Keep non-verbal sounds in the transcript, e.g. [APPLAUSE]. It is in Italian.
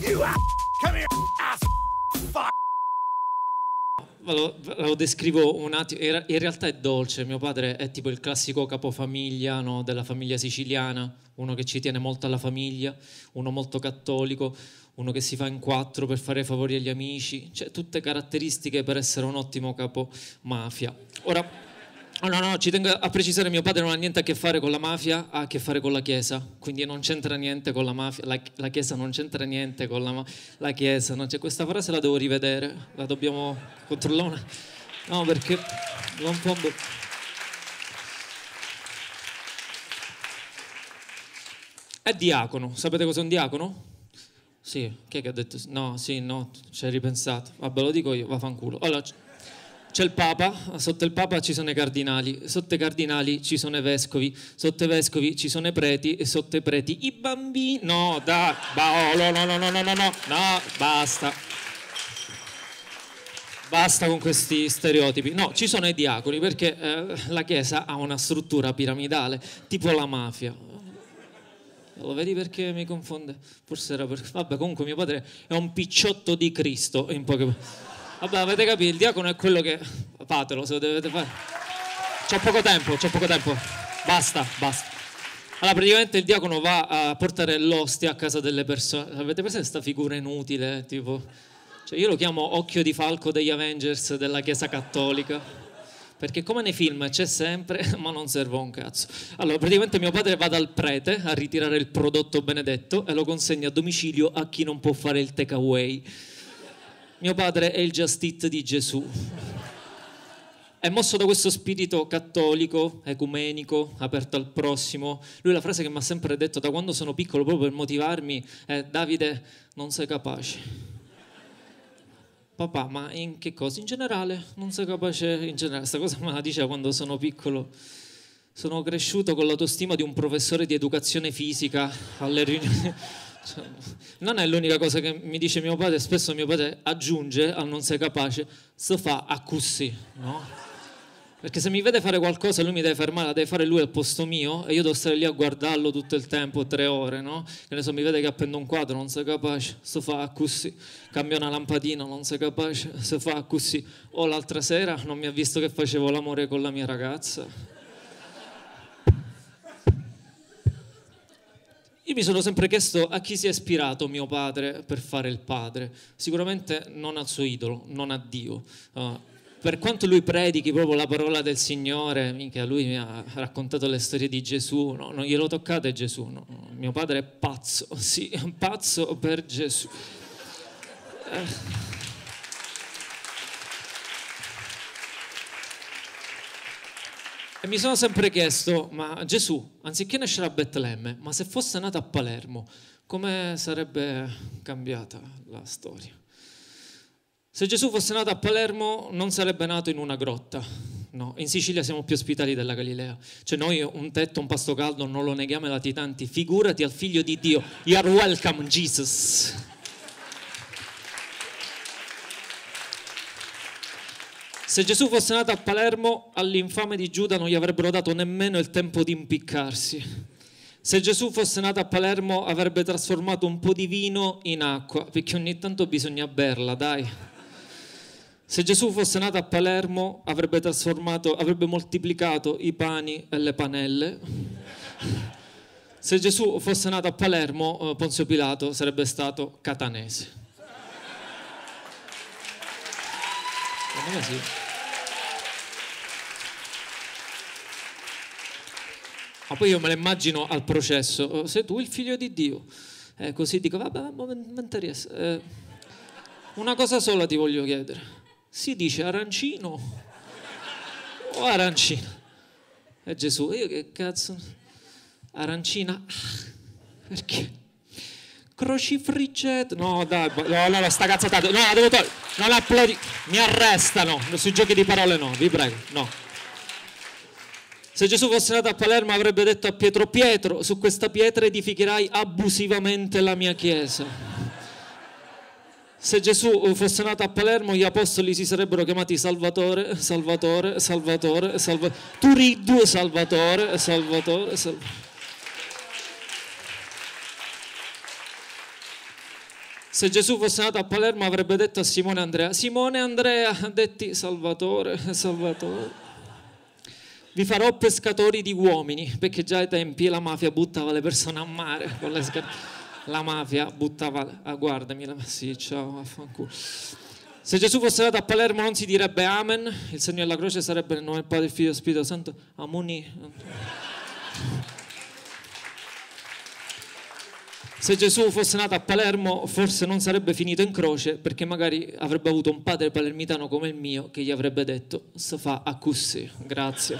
You ass. Come here, ass. Fuck. Lo, lo descrivo un attimo, in realtà è dolce, mio padre è tipo il classico capofamiglia no, della famiglia siciliana, uno che ci tiene molto alla famiglia, uno molto cattolico, uno che si fa in quattro per fare favori agli amici, cioè tutte caratteristiche per essere un ottimo capo mafia. Ora, oh, no, no, ci tengo a precisare, mio padre non ha niente a che fare con la mafia, ha a che fare con la Chiesa, quindi non c'entra niente con la mafia, la, la Chiesa non c'entra niente con la, la Chiesa, non c'è- questa frase la devo rivedere, la dobbiamo controllare. No, perché non fondo... È diacono, sapete cos'è un diacono? Sì, chi è che ha detto? No, sì, no, ci hai ripensato. Vabbè, lo dico io, vaffanculo. Allora, c'è il Papa, sotto il Papa ci sono i cardinali, sotto i cardinali ci sono i vescovi, sotto i vescovi ci sono i preti e sotto i preti i bambini. No, dai, oh, no, no, no, no, no, no, no, basta. Basta con questi stereotipi. No, ci sono i diaconi perché eh, la Chiesa ha una struttura piramidale, tipo la mafia. Lo vedi perché mi confonde? Forse era per... Vabbè, comunque mio padre è un picciotto di Cristo, in poche parole. Vabbè, avete capito, il diacono è quello che... Fatelo se lo dovete fare. C'è poco tempo, c'è poco tempo. Basta, basta. Allora, praticamente il diacono va a portare l'ostia a casa delle persone. Avete presente questa figura inutile? Tipo... Cioè, io lo chiamo occhio di falco degli Avengers della Chiesa Cattolica. Perché come nei film c'è sempre, [LAUGHS] ma non serve un cazzo. Allora, praticamente mio padre va dal prete a ritirare il prodotto benedetto e lo consegna a domicilio a chi non può fare il takeaway. Mio padre è il just eat di Gesù. È mosso da questo spirito cattolico, ecumenico, aperto al prossimo. Lui la frase che mi ha sempre detto da quando sono piccolo, proprio per motivarmi, è Davide, non sei capace. Papà, ma in che cosa? In generale, non sei capace in generale. Questa cosa me la diceva quando sono piccolo. Sono cresciuto con l'autostima di un professore di educazione fisica alle riunioni. Non è l'unica cosa che mi dice mio padre, spesso mio padre aggiunge al non sei capace, se fa a così, no? Perché se mi vede fare qualcosa lui mi deve fermare, la deve fare lui al posto mio e io devo stare lì a guardarlo tutto il tempo, tre ore, no? Che ne so, mi vede che appendo un quadro, non sei capace, se fa così, cambia una lampadina, non sei capace, se fa così. O l'altra sera non mi ha visto che facevo l'amore con la mia ragazza. Io mi sono sempre chiesto a chi si è ispirato mio padre per fare il padre. Sicuramente non al suo idolo, non a Dio. Uh, per quanto lui predichi proprio la parola del Signore, minchia, lui mi ha raccontato le storie di Gesù, no, non glielo toccate Gesù, no. mio padre è pazzo, [LAUGHS] sì, è pazzo per Gesù. Eh. E mi sono sempre chiesto, ma Gesù, anziché nascere a Betlemme, ma se fosse nato a Palermo, come sarebbe cambiata la storia? Se Gesù fosse nato a Palermo non sarebbe nato in una grotta. No, in Sicilia siamo più ospitali della Galilea. Cioè noi un tetto, un pasto caldo non lo neghiamo ai latitanti. Figurati al figlio di Dio. You are welcome, Jesus. Se Gesù fosse nato a Palermo, all'infame di Giuda non gli avrebbero dato nemmeno il tempo di impiccarsi. Se Gesù fosse nato a Palermo avrebbe trasformato un po' di vino in acqua, perché ogni tanto bisogna berla, dai. Se Gesù fosse nato a Palermo avrebbe avrebbe moltiplicato i pani e le panelle. Se Gesù fosse nato a Palermo, eh, Ponzio Pilato sarebbe stato catanese. Secondo me sì. Ma poi io me lo immagino al processo, oh, sei tu il figlio di Dio. Eh, così dico, vabbè, momento eh, una cosa sola ti voglio chiedere. Si dice arancino o arancina? E Gesù, io che cazzo? Arancina? Ah, Perché? Crocifriggetto? No, dai, no, no, no, sta cazzatata. No, devo togliere. Non applaudi. Mi arrestano. Sui giochi di parole no, vi prego, no. Se Gesù fosse nato a Palermo avrebbe detto a Pietro, Pietro, su questa pietra edificherai abusivamente la mia chiesa. Se Gesù fosse nato a Palermo gli apostoli si sarebbero chiamati Salvatore, Salvatore, Salvatore, Salvatore, Turiddu, Salvatore, Salvatore, Salvatore. Se Gesù fosse nato a Palermo avrebbe detto a Simone Andrea, Simone Andrea, detti Salvatore, Salvatore. Vi farò pescatori di uomini, perché già ai tempi la mafia buttava le persone a mare con le scarpe. La mafia buttava, ah, guardami, la... sì, ciao, affanculo. Se Gesù fosse nato a Palermo non si direbbe Amen, il segno della croce sarebbe nel nome del Padre, del Figlio e dello Spirito Santo, Amoni. Se Gesù fosse nato a Palermo forse non sarebbe finito in croce perché magari avrebbe avuto un padre palermitano come il mio che gli avrebbe detto, si a così, grazie.